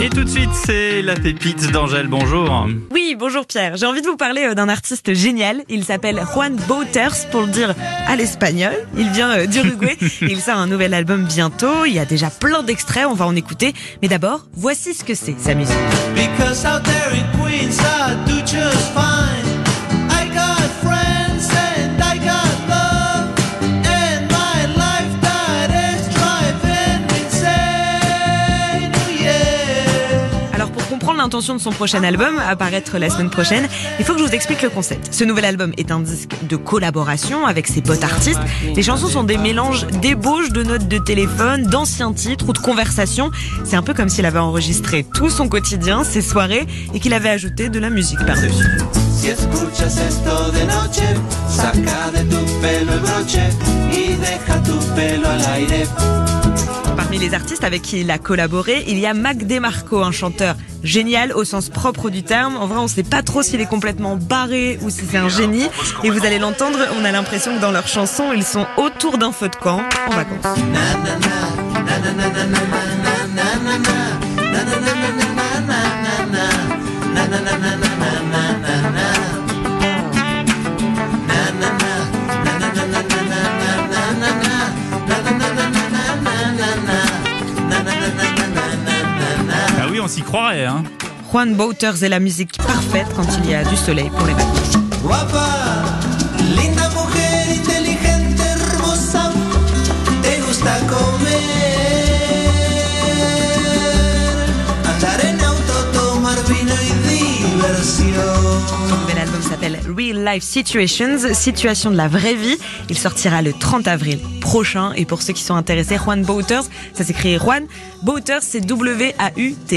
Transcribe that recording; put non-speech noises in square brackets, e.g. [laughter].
Et tout de suite, c'est la pépite d'Angèle. Bonjour. Oui, bonjour Pierre. J'ai envie de vous parler euh, d'un artiste génial. Il s'appelle Juan Bouters, pour le dire à l'espagnol. Il vient euh, d'Uruguay. [laughs] Il sort un nouvel album bientôt. Il y a déjà plein d'extraits. On va en écouter. Mais d'abord, voici ce que c'est sa musique. Comprendre l'intention de son prochain album, à paraître la semaine prochaine, il faut que je vous explique le concept. Ce nouvel album est un disque de collaboration avec ses potes artistes. Les chansons sont des mélanges d'ébauches de notes de téléphone, d'anciens titres ou de conversations. C'est un peu comme s'il avait enregistré tout son quotidien, ses soirées, et qu'il avait ajouté de la musique par-dessus. Si escuchas esto de noche, saca de tu pelo el broche y deja tu pelo al aire. Parmi les artistes avec qui il a collaboré, il y a Mac DeMarco, un chanteur génial au sens propre du terme. En vrai, on sait pas trop s'il est complètement barré ou si c'est un génie. Et vous allez l'entendre, on a l'impression que dans leurs chansons, ils sont autour d'un feu de camp en vacances. Oui, on s'y croirait, hein. Juan Bouters est la musique parfaite quand il y a du soleil pour les vacances. Son nouvel album s'appelle Real Life Situations, situation de la vraie vie. Il sortira le 30 avril prochain. Et pour ceux qui sont intéressés, Juan Bouters, ça s'écrit Juan Bouters, c'est W-A-U-T-E-R-S.